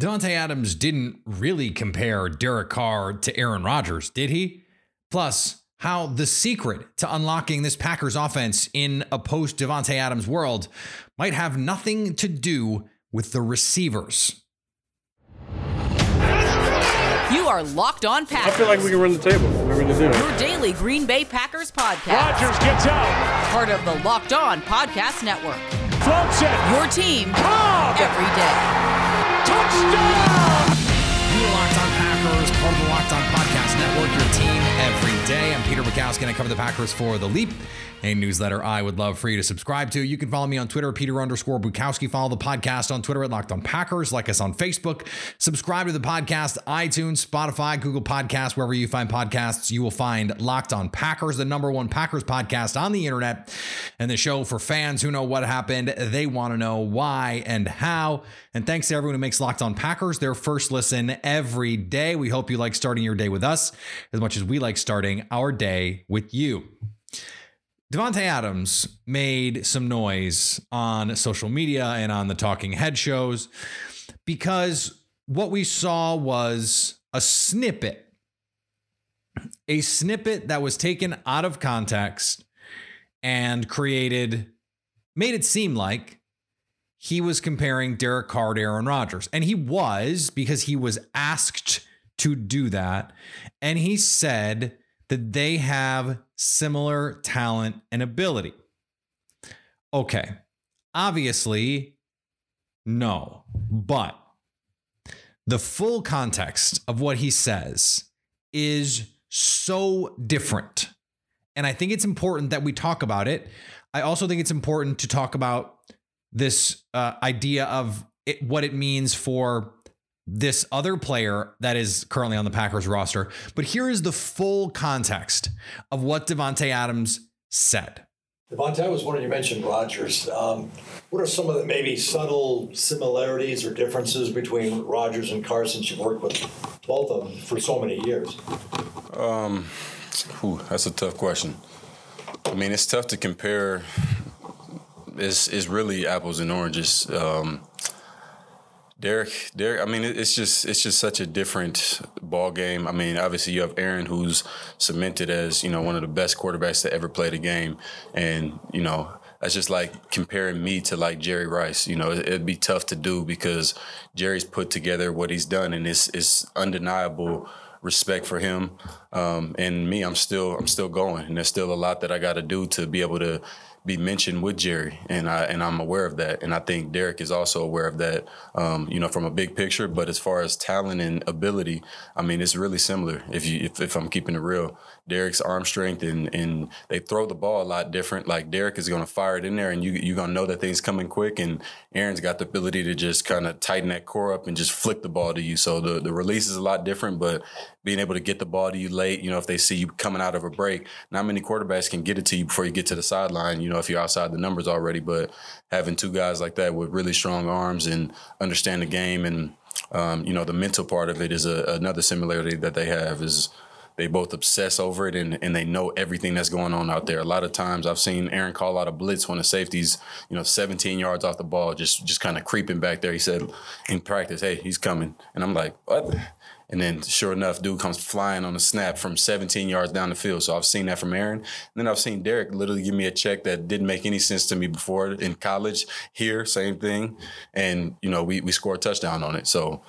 Davante Adams didn't really compare Derek Carr to Aaron Rodgers, did he? Plus, how the secret to unlocking this Packers offense in a post Davante Adams world might have nothing to do with the receivers. You are Locked On Packers. I feel like we can run the table. We're going to do it. Your daily Green Bay Packers podcast. Rodgers gets out. Part of the Locked On Podcast Network. Floats it. Your team Cobb. every day. Touchdown. You are Locked On Packers, part of the Locked On every day. I'm Peter Bukowski, and I cover the Packers for The Leap, a newsletter I would love for you to subscribe to. You can follow me on Twitter, Peter underscore Bukowski. Follow the podcast on Twitter at Locked On Packers. Like us on Facebook. Subscribe to the podcast, iTunes, Spotify, Google Podcasts, wherever you find podcasts. You will find Locked On Packers, the number one Packers podcast on the internet, and the show for fans who know what happened. They want to know why and how. And thanks to everyone who makes Locked On Packers their first listen every day. We hope you like starting your day with us as much as we like starting our day with you. Davante Adams made some noise on social media and on the talking head shows because what we saw was a snippet, a snippet that was taken out of context and created, made it seem like he was comparing Derek Carr to Aaron Rodgers. And he was because he was asked to do that. And he said that they have similar talent and ability. Okay. Obviously, no. But the full context of what he says is so different. And I think it's important that we talk about it. I also think it's important to talk about this uh, idea of it, what it means for this other player that is currently on the Packers roster. But here is the full context of what Davante Adams said. Davante, I was wondering, you mentioned Rodgers. Um, what are some of the maybe subtle similarities or differences between Rodgers and Carr since you've worked with both of them for so many years? Um, whew, that's a tough question. I mean, it's tough to compare. It's, it's really apples and oranges. Um, Derek, Derek. I mean, it's just it's just such a different ball game. I mean, obviously you have Aaron, who's cemented as you know one of the best quarterbacks to ever play the game, and you know that's just like comparing me to like Jerry Rice. You know, it'd be tough to do because Jerry's put together what he's done, and it's it's undeniable respect for him. Um, and me, I'm still I'm still going, and there's still a lot that I got to do to be able to be mentioned with Jerry, and I and I'm aware of that, and I think Derek is also aware of that. Um, you know, from a big picture, but as far as talent and ability, I mean, it's really similar. If you if, if I'm keeping it real, Derek's arm strength and and they throw the ball a lot different. Like Derek is going to fire it in there, and you you're going to know that thing's coming quick, and Aaron's got the ability to just kind of tighten that core up and just flick the ball to you. So the the release is a lot different, but being able to get the ball to you late, you know, if they see you coming out of a break, not many quarterbacks can get it to you before you get to the sideline. You know, if you're outside the numbers already, but having two guys like that with really strong arms and understand the game and um, you know the mental part of it is a, another similarity that they have is they both obsess over it and, and they know everything that's going on out there. A lot of times I've seen Aaron call out a blitz when the safety's, you know, 17 yards off the ball, just just kind of creeping back there. He said in practice, hey, he's coming. And I'm like, what? And then sure enough, dude comes flying on a snap from 17 yards down the field. So I've seen that from Aaron. And then I've seen Derek literally give me a check that didn't make any sense to me before in college. Here, same thing. And, you know, we, we scored a touchdown on it. So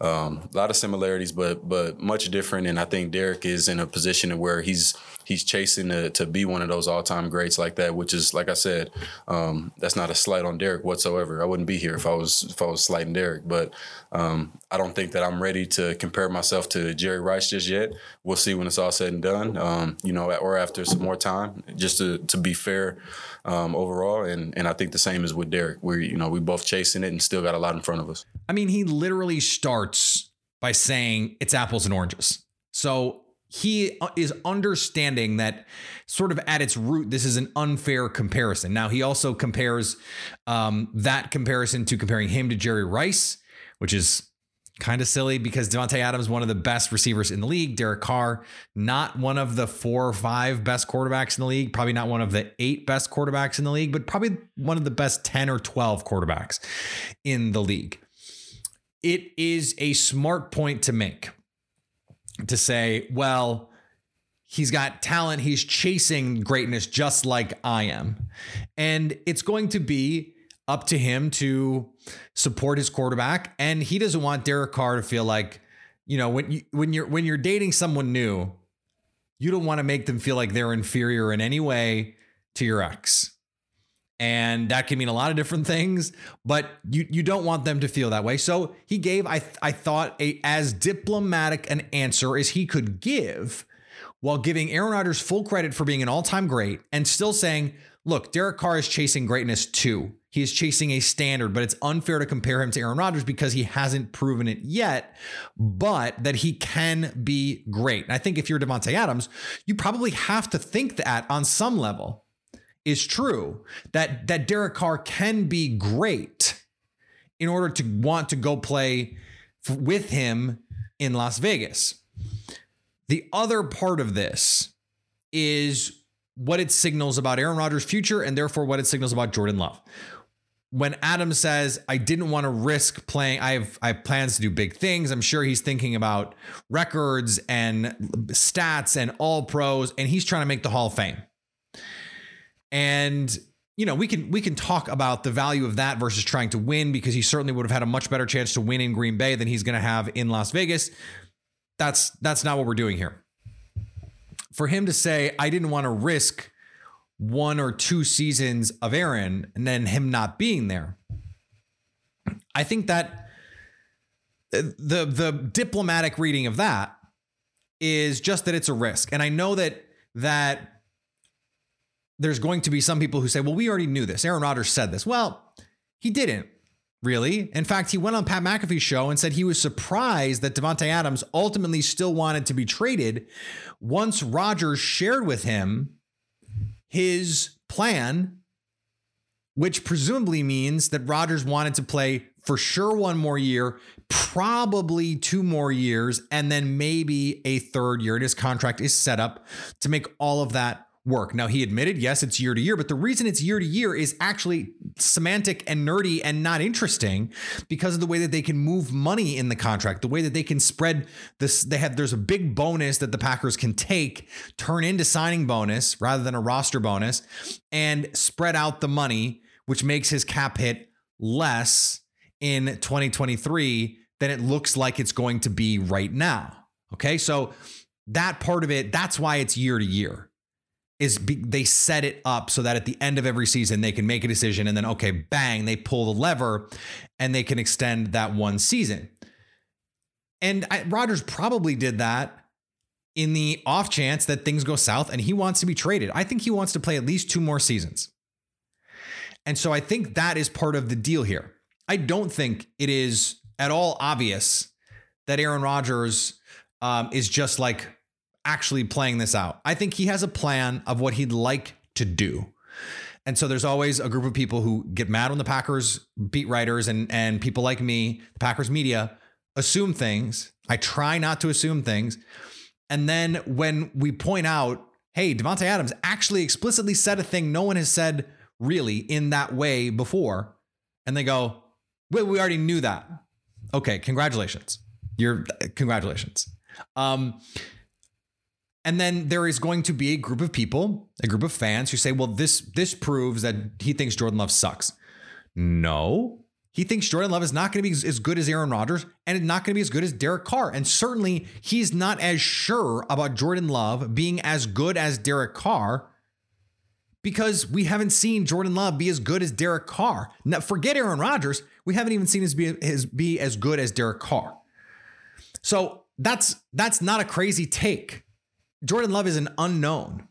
um, a lot of similarities, but but much different. And I think Derek is in a position where he's he's chasing to, to be one of those all time greats like that. Which is like I said, um, that's not a slight on Derek whatsoever. I wouldn't be here if I was if I was slighting Derek. But um, I don't think that I'm ready to compare myself to Jerry Rice just yet. We'll see when it's all said and done. Um, you know, or after some more time, just to to be fair um, overall. And and I think the same is with Derek. We you know we both chasing it and still got a lot in front of us. I mean, he literally starts by saying it's apples and oranges. So he uh, is understanding that sort of at its root this is an unfair comparison. Now he also compares um, that comparison to comparing him to jerry rice which is kind of silly because Davante Adams one of the best receivers in the league Derek Carr not one of the four or five best quarterbacks in the league probably not one of the eight best quarterbacks in the league but probably one of the best 10 or 12 quarterbacks in the league. It is a smart point to make to say, well, he's got talent, he's chasing greatness just like I am. And it's going to be up to him to support his quarterback and he doesn't want Derek Carr to feel like, you know, when you when you're when you're dating someone new, you don't want to make them feel like they're inferior in any way to your ex. And that can mean a lot of different things, but you you don't want them to feel that way. So he gave I I thought a as diplomatic an answer as he could give while giving Aaron Rodgers full credit for being an all-time great and still saying, "Look, Derek Carr is chasing greatness too. He is chasing a standard, but it's unfair to compare him to Aaron Rodgers because he hasn't proven it yet, but that he can be great." And I think if you're Davante Adams, you probably have to think that on some level is true that that Derek Carr can be great in order to want to go play f- with him in Las Vegas. The other part of this is what it signals about Aaron Rodgers' future and therefore what it signals about Jordan Love. When Adam says, I didn't want to risk playing, I have I have plans to do big things. I'm sure he's thinking about records and stats and all pros, and he's trying to make the Hall of Fame. And you know, we can we can talk about the value of that versus trying to win because he certainly would have had a much better chance to win in Green Bay than he's going to have in Las Vegas. That's that's not what we're doing here. For him to say I didn't want to risk one or two seasons of Aaron and then him not being there. I think that uh, the the diplomatic reading of that is just that it's a risk. And I know that that there's going to be some people who say, well, we already knew this. Aaron Rodgers said this. Well, he didn't really. In fact, he went on Pat McAfee's show and said he was surprised that Davante Adams ultimately still wanted to be traded once Rodgers shared with him his plan, which presumably means that Rodgers wanted to play for sure one more year, probably two more years, and then maybe a third year. And his contract is set up to make all of that work. Now, he admitted, yes, it's year to year, but the reason it's year to year is actually semantic and nerdy and not interesting because of the way that they can move money in the contract, the way that they can spread this. They have, there's a big bonus that the Packers can take, turn into signing bonus rather than a roster bonus, and spread out the money, which makes his cap hit less in 2023 than it looks like it's going to be right now. Okay. So, that part of it, that's why it's year to year is be, they set it up so that at the end of every season they can make a decision and then okay bang they pull the lever and they can extend that one season. And I, Rodgers probably did that in the off chance that things go south and he wants to be traded. I think he wants to play at least two more seasons. And so I think that is part of the deal here. I don't think it is at all obvious that Aaron Rodgers um, is just like actually playing this out. I think he has a plan of what he'd like to do. And so there's always a group of people who get mad when the Packers beat writers and and people like me, the Packers media, assume things. I try not to assume things. And then when we point out, hey, Davante Adams actually explicitly said a thing no one has said really in that way before, and they go, well, we already knew that. Okay, congratulations. You're congratulations. Um, and then there is going to be a group of people, a group of fans who say, well, this this proves that he thinks Jordan Love sucks. No. He thinks Jordan Love is not going to be as good as Aaron Rodgers and not going to be as good as Derek Carr. And certainly he's not as sure about Jordan Love being as good as Derek Carr because we haven't seen Jordan Love be as good as Derek Carr. Now, forget Aaron Rodgers. We haven't even seen his be, his be as good as Derek Carr. So that's that's not a crazy take. Jordan Love is an unknown.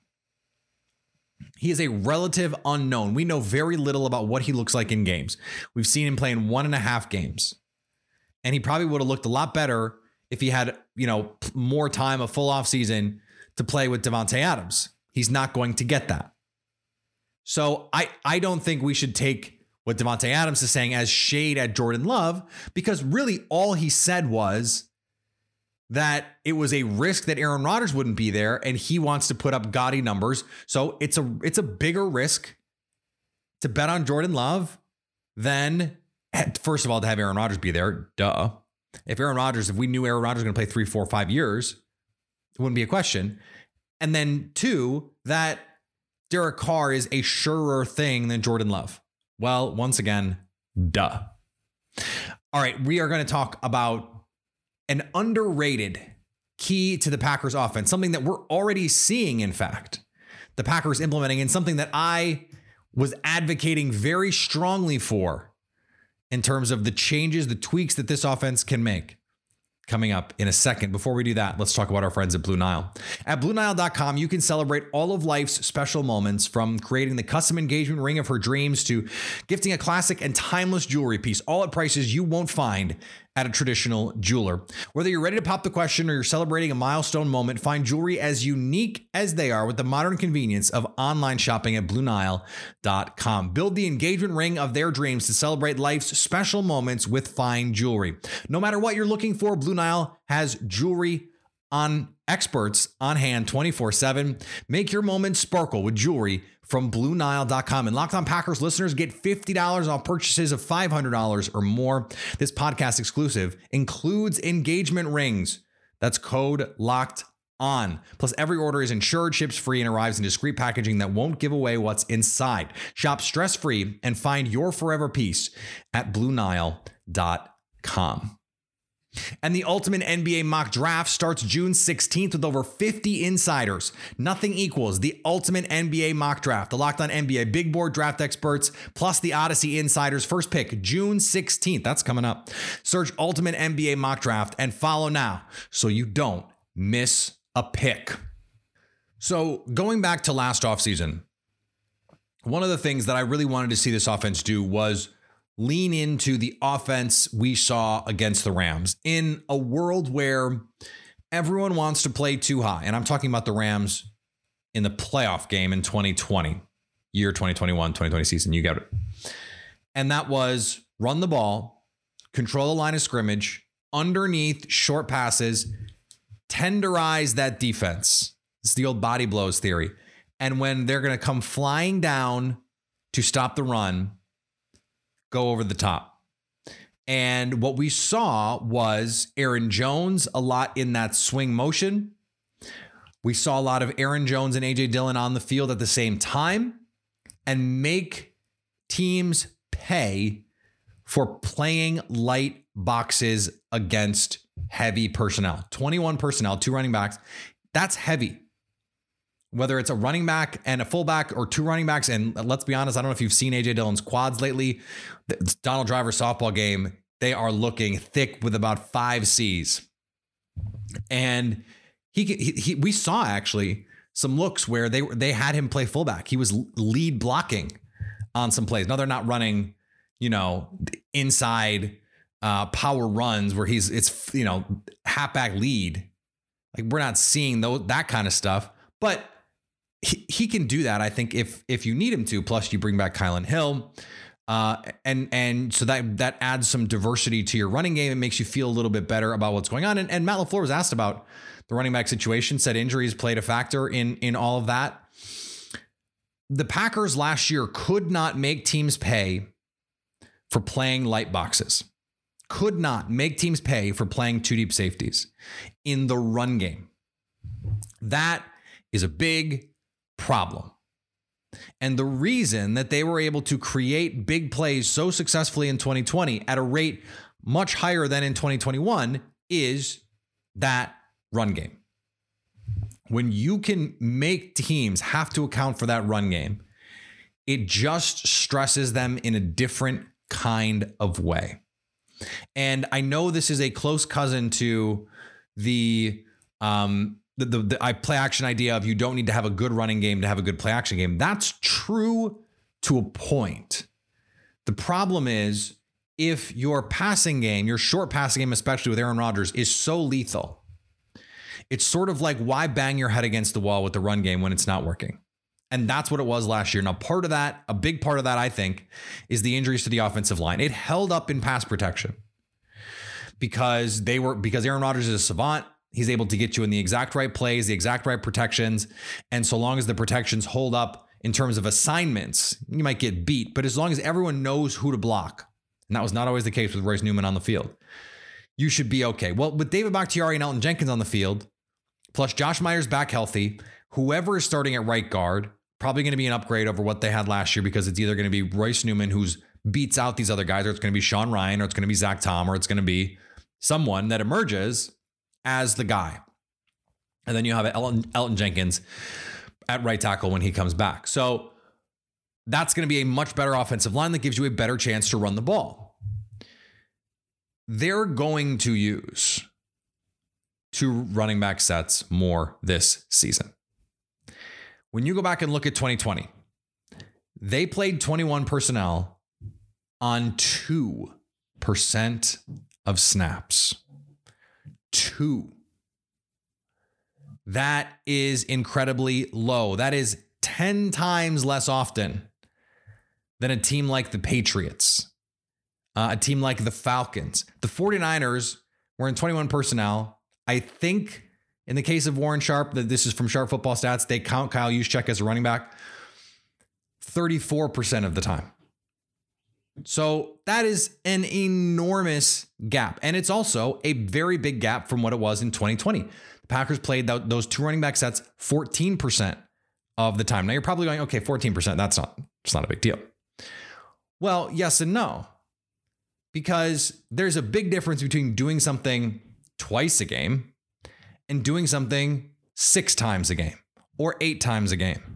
He is a relative unknown. We know very little about what he looks like in games. We've seen him playing one and a half games. And he probably would have looked a lot better if he had, you know, more time, a full off season to play with Davante Adams. He's not going to get that. So I I don't think we should take what Davante Adams is saying as shade at Jordan Love because really all he said was that it was a risk that Aaron Rodgers wouldn't be there and he wants to put up gaudy numbers. So it's a it's a bigger risk to bet on Jordan Love than eh, first of all to have Aaron Rodgers be there, duh. If Aaron Rodgers, if we knew Aaron Rodgers was going to play three, four, five years, it wouldn't be a question. And then two, that Derek Carr is a surer thing than Jordan Love. Well, once again, duh. All right, we are going to talk about an underrated key to the Packers offense, something that we're already seeing, in fact, the Packers implementing, and something that I was advocating very strongly for in terms of the changes, the tweaks that this offense can make coming up in a second. Before we do that, let's talk about our friends at Blue Nile. At BlueNile.com, you can celebrate all of life's special moments from creating the custom engagement ring of her dreams to gifting a classic and timeless jewelry piece, all at prices you won't find at a traditional jeweler. Whether you're ready to pop the question or you're celebrating a milestone moment, find jewelry as unique as they are with the modern convenience of online shopping at BlueNile.com. Build the engagement ring of their dreams to celebrate life's special moments with fine jewelry. No matter what you're looking for, Blue Nile has jewelry on experts on hand 24 7. Make your moment sparkle with jewelry from BlueNile.com. And Locked On Packers listeners get $50 off purchases of $500 or more. This podcast exclusive includes engagement rings. That's code LOCKED on. Plus, every order is insured, ships free, and arrives in discreet packaging that won't give away what's inside. Shop stress free and find your forever piece at BlueNile.com. And the Ultimate NBA Mock Draft starts June 16th with over 50 insiders. Nothing equals the Ultimate NBA Mock Draft. The Locked On NBA Big Board Draft Experts plus the Odyssey Insiders first pick June 16th. That's coming up. Search Ultimate NBA Mock Draft and follow now so you don't miss a pick. So, going back to last offseason, one of the things that I really wanted to see this offense do was lean into the offense we saw against the Rams in a world where everyone wants to play two high. And I'm talking about the Rams in the playoff game in 2020, year 2021, 2020 season. You get it. And that was run the ball, control the line of scrimmage, underneath short passes, tenderize that defense. It's the old body blows theory. And when they're going to come flying down to stop the run, go over the top. And what we saw was Aaron Jones a lot in that swing motion. We saw a lot of Aaron Jones and AJ Dillon on the field at the same time and make teams pay for playing light boxes against heavy personnel. 21 personnel, two running backs. That's heavy whether it's a running back and a fullback or two running backs. And let's be honest, I don't know if you've seen AJ Dillon's quads lately. The Donald Driver softball game, they are looking thick with about five C's. And he, he, he we saw actually some looks where they they had him play fullback. He was lead blocking on some plays. Now they're not running, you know, inside uh, power runs where he's it's you know halfback lead. Like we're not seeing those that kind of stuff, but he, can do that. I think if if you need him to. Plus, you bring back Kylin Hill, uh, and and so that that adds some diversity to your running game. It makes you feel a little bit better about what's going on. And, and Matt LaFleur was asked about the running back situation. Said injuries played a factor in in all of that. The Packers last year could not make teams pay for playing light boxes. Could not make teams pay for playing two deep safeties in the run game. That is a big problem. And the reason that they were able to create big plays so successfully in 2020 at a rate much higher than in 2021 is that run game. When you can make teams have to account for that run game, it just stresses them in a different kind of way. And I know this is a close cousin to the um, the, the, the I play action idea of you don't need to have a good running game to have a good play action game. That's true to a point. The problem is if your passing game, your short passing game, especially with Aaron Rodgers, is so lethal, it's sort of like why bang your head against the wall with the run game when it's not working? And that's what it was last year. Now, part of that, a big part of that, I think, is the injuries to the offensive line. It held up in pass protection because they were because Aaron Rodgers is a savant. He's able to get you in the exact right plays, the exact right protections. And so long as the protections hold up in terms of assignments, you might get beat. But as long as everyone knows who to block, and that was not always the case with Royce Newman on the field, you should be okay. Well, with David Bakhtiari and Elgton Jenkins on the field, plus Josh Myers back healthy, whoever is starting at right guard, probably going to be an upgrade over what they had last year because it's either going to be Royce Newman who's beats out these other guys, or it's going to be Sean Rhyan, or it's going to be Zach Tom, or it's going to be someone that emerges as the guy. And then you have Elgton, Elgton Jenkins at right tackle when he comes back. So that's going to be a much better offensive line that gives you a better chance to run the ball. They're going to use two running back sets more this season. When you go back and look at 2020, they played 21 personnel on 2% of snaps. Two. That is incredibly low. That is 10 times less often than a team like the Patriots, uh, a team like the Falcons. The 49ers were in 21 personnel. I think in the case of Warren Sharp, that this is from Sharp Football Stats, they count Kyle Juszczyk as a running back 34% of the time. So that is an enormous gap. And it's also a very big gap from what it was in 2020. The Packers played those two running back sets 14% of the time. Now you're probably going, okay, 14%, that's not, it's not a big deal. Well, yes and no. Because there's a big difference between doing something twice a game and doing something six times a game or eight times a game.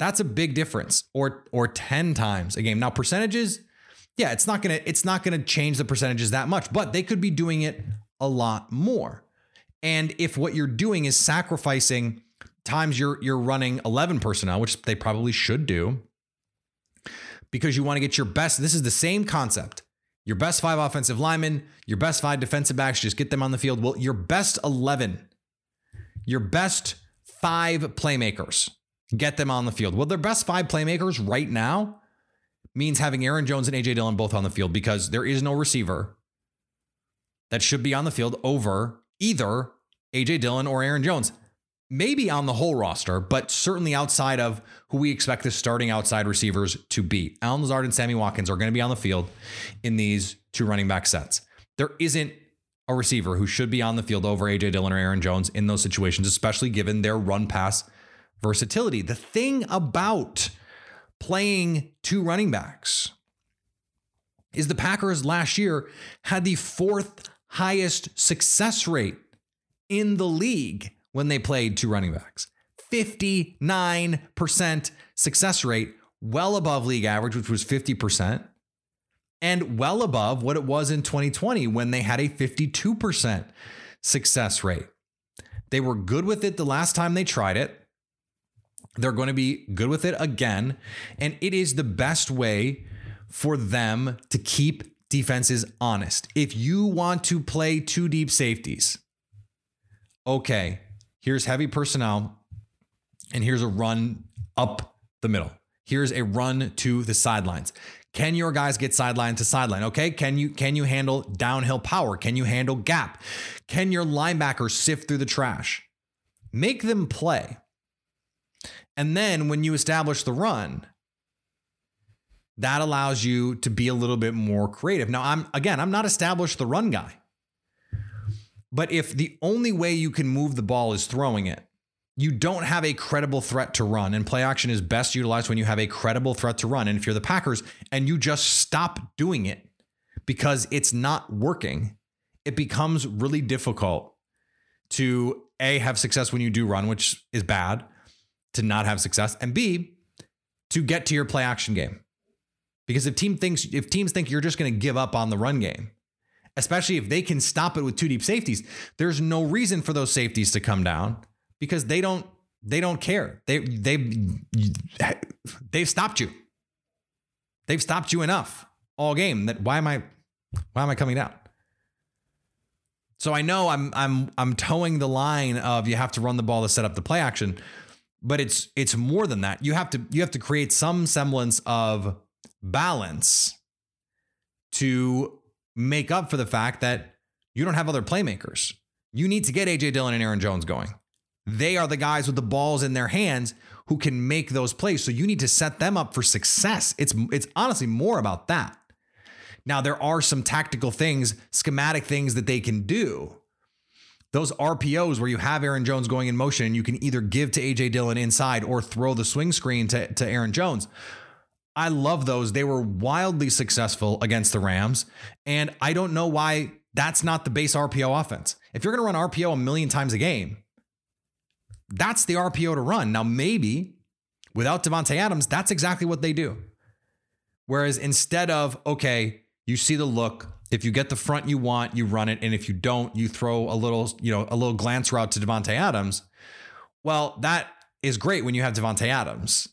That's a big difference or or 10 times a game. Now percentages, yeah, it's not going to it's not going to change the percentages that much, but they could be doing it a lot more. And if what you're doing is sacrificing times you're you're running 11 personnel, which they probably should do, because you want to get your best. This is the same concept. Your best five offensive linemen, your best five defensive backs, just get them on the field. Well, your best 11, your best five playmakers, get them on the field. Well, their best five playmakers right now means having Aaron Jones and AJ Dillon both on the field because there is no receiver that should be on the field over either AJ Dillon or Aaron Jones maybe on the whole roster, but certainly outside of who we expect the starting outside receivers to be. Allen Lazard and Sammy Watkins are going to be on the field in these two running back sets. There isn't a receiver who should be on the field over AJ Dillon or Aaron Jones in those situations, especially given their run pass versatility. The thing about playing two running backs is the Packers last year had the fourth highest success rate in the league when they played two running backs. 59% success rate, well above league average, which was 50%, and well above what it was in 2020 when they had a 52% success rate. They were good with it the last time they tried it. They're going to be good with it again. And it is the best way for them to keep defenses honest. If you want to play two deep safeties, okay, Here's heavy personnel, and here's a run up the middle. Here's a run to the sidelines. Can your guys get sideline to sideline? Okay. Can you can you handle downhill power? Can you handle gap? Can your linebackers sift through the trash? Make them play. And then when you establish the run, that allows you to be a little bit more creative. Now, I'm again, I'm not established the run guy. But if the only way you can move the ball is throwing it, you don't have a credible threat to run. And play action is best utilized when you have a credible threat to run. And if you're the Packers and you just stop doing it because it's not working, it becomes really difficult to A, have success when you do run, which is bad, to not have success, and B, to get to your play action game. Because if team thinks if teams think you're just going to give up on the run game, especially if they can stop it with two deep safeties. There's no reason for those safeties to come down because they don't they don't care. They they they've stopped you. They've stopped you enough all game that why am I why am I coming down? So I know I'm I'm I'm toeing the line of you have to run the ball to set up the play action, but it's it's more than that. You have to you have to create some semblance of balance to make up for the fact that you don't have other playmakers. You need to get AJ Dillon and Aaron Jones going. They are the guys with the balls in their hands who can make those plays. So you need to set them up for success. It's it's honestly more about that. Now, there are some tactical things, schematic things that they can do. Those RPOs where you have Aaron Jones going in motion and you can either give to AJ Dillon inside or throw the swing screen to, to Aaron Jones. I love those. They were wildly successful against the Rams. And I don't know why that's not the base RPO offense. If you're going to run RPO a million times a game, that's the RPO to run. Now, maybe without Davante Adams, that's exactly what they do. Whereas instead of, okay, you see the look, if you get the front you want, you run it. And if you don't, you throw a little, you know, a little glance route to Davante Adams. Well, that is great when you have Davante Adams.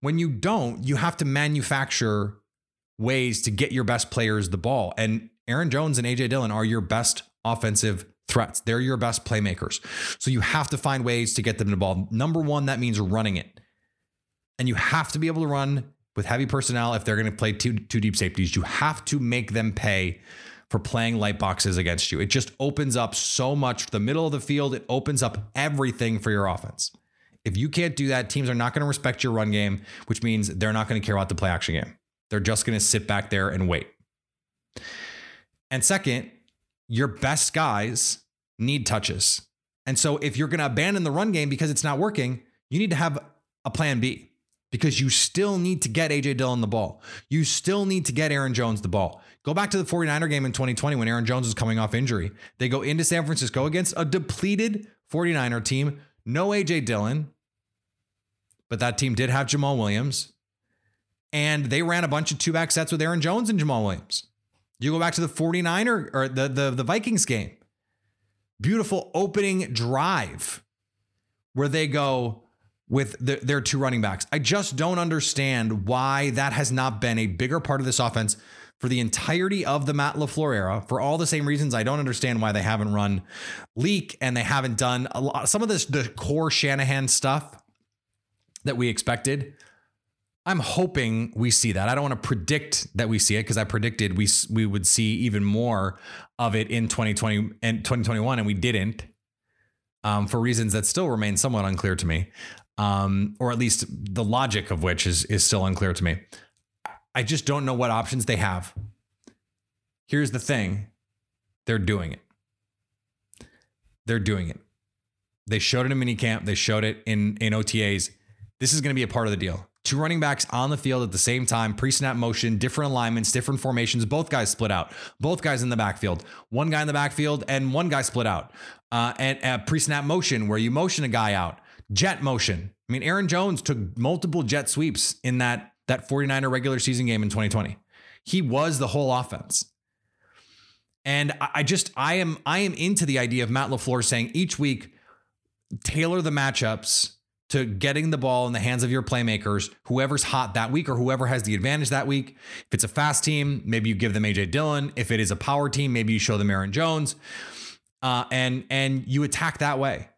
When you don't, you have to manufacture ways to get your best players the ball. And Aaron Jones and AJ Dillon are your best offensive threats. They're your best playmakers. So you have to find ways to get them the ball. Number one, that means running it. And you have to be able to run with heavy personnel if they're going to play two, two deep safeties. You have to make them pay for playing light boxes against you. It just opens up so much the middle of the field. It opens up everything for your offense. If you can't do that, teams are not going to respect your run game, which means they're not going to care about the play action game. They're just going to sit back there and wait. And second, your best guys need touches. And so if you're going to abandon the run game because it's not working, you need to have a plan B because you still need to get AJ Dillon the ball. You still need to get Aaron Jones the ball. Go back to the 49er game in 2020 when Aaron Jones was coming off injury. They go into San Francisco against a depleted 49er team, no AJ Dillon, but that team did have Jamaal Williams. And they ran a bunch of two back sets with Aaron Jones and Jamaal Williams. You go back to the 49er or the, the, the Vikings game. Beautiful opening drive where they go with the, their two running backs. I just don't understand why that has not been a bigger part of this offense for the entirety of the Matt LaFleur era. For all the same reasons, I don't understand why they haven't run leak and they haven't done a lot. Some of this, the core Shanahan stuff that we expected. I'm hoping we see that. I don't want to predict that we see it because I predicted we we would see even more of it in 2020 and 2021, and we didn't. Um, for reasons that still remain somewhat unclear to me, um, or at least the logic of which is is still unclear to me. I just don't know what options they have. Here's the thing: they're doing it. They're doing it. They showed it in minicamp. They showed it in in OTAs. This is going to be a part of the deal. Two running backs on the field at the same time, pre snap motion, different alignments, different formations. Both guys split out. Both guys in the backfield. One guy in the backfield and one guy split out. Uh, and uh, pre snap motion where you motion a guy out. Jet motion. I mean, Aaron Jones took multiple jet sweeps in that, that 49er regular season game in 2020. He was the whole offense. And I just I am I am into the idea of Matt LaFleur saying each week tailor the matchups to getting the ball in the hands of your playmakers, whoever's hot that week or whoever has the advantage that week. If it's a fast team, maybe you give them AJ Dillon. If it is a power team, maybe you show them Aaron Jones, uh, and and you attack that way.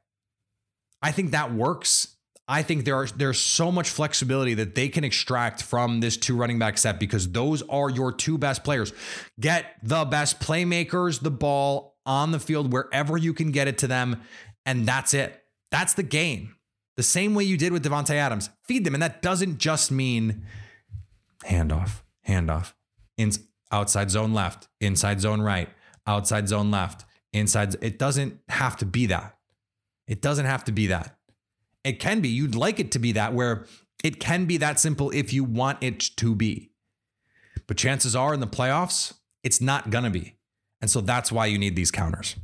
I think that works. I think there are there's so much flexibility that they can extract from this two running back set because those are your two best players. Get the best playmakers the ball on the field wherever you can get it to them, and that's it. That's the game the same way you did with Davante Adams. Feed them, and that doesn't just mean handoff, handoff, in outside zone left, inside zone right, outside zone left, inside. It doesn't have to be that. It doesn't have to be that. It can be. You'd like it to be that, where it can be that simple if you want it to be. But chances are in the playoffs, it's not going to be. And so that's why you need these counters.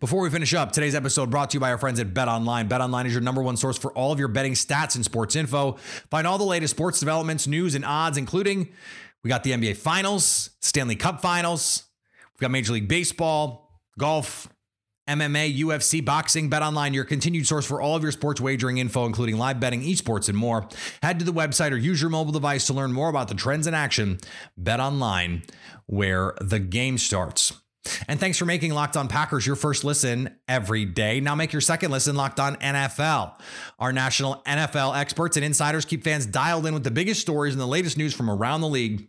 Before we finish up, today's episode brought to you by our friends at Bet Online. Bet Online is your number one source for all of your betting stats and sports info. Find all the latest sports developments, news, and odds, including we got the NBA Finals, Stanley Cup Finals, we've got Major League Baseball, golf, MMA, UFC, boxing, Bet Online, your continued source for all of your sports wagering info, including live betting, esports, and more. Head to the website or use your mobile device to learn more about the trends in action. Bet Online, where the game starts. And thanks for making Locked On Packers your first listen every day. Now make your second listen Locked On NFL. Our national NFL experts and insiders keep fans dialed in with the biggest stories and the latest news from around the league.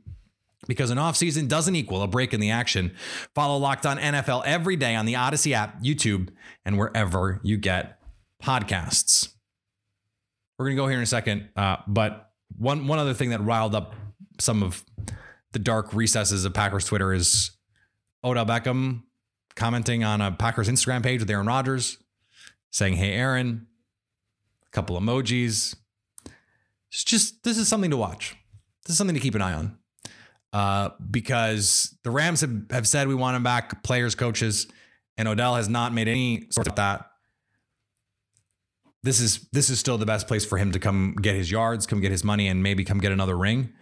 Because an offseason doesn't equal a break in the action. Follow Locked On NFL every day on the Odyssey app, YouTube, and wherever you get podcasts. We're gonna go here in a second, uh, but one one other thing that riled up some of the dark recesses of Packers Twitter is Odell Beckham commenting on a Packers Instagram page with Aaron Rodgers, saying, Hey, Aaron, a couple emojis. It's just, this is something to watch. This is something to keep an eye on. Uh, because the Rams have, have said we want him back, players, coaches, and Odell has not made any sort of that. This is this is still the best place for him to come get his yards, come get his money, and maybe come get another ring.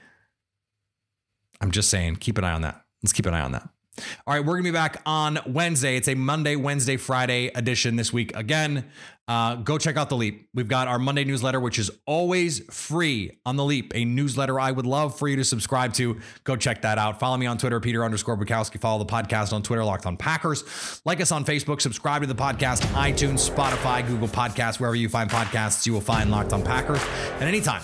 I'm just saying, keep an eye on that. Let's keep an eye on that. All right, we're gonna be back on Wednesday. It's a Monday, Wednesday, Friday edition this week again. Uh, go check out the Leap. We've got our Monday newsletter, which is always free on the Leap. A newsletter I would love for you to subscribe to. Go check that out. Follow me on Twitter, Peter underscore Bukowski. Follow the podcast on Twitter, Locked on Packers. Like us on Facebook. Subscribe to the podcast, iTunes, Spotify, Google Podcasts, wherever you find podcasts, you will find Locked on Packers. And anytime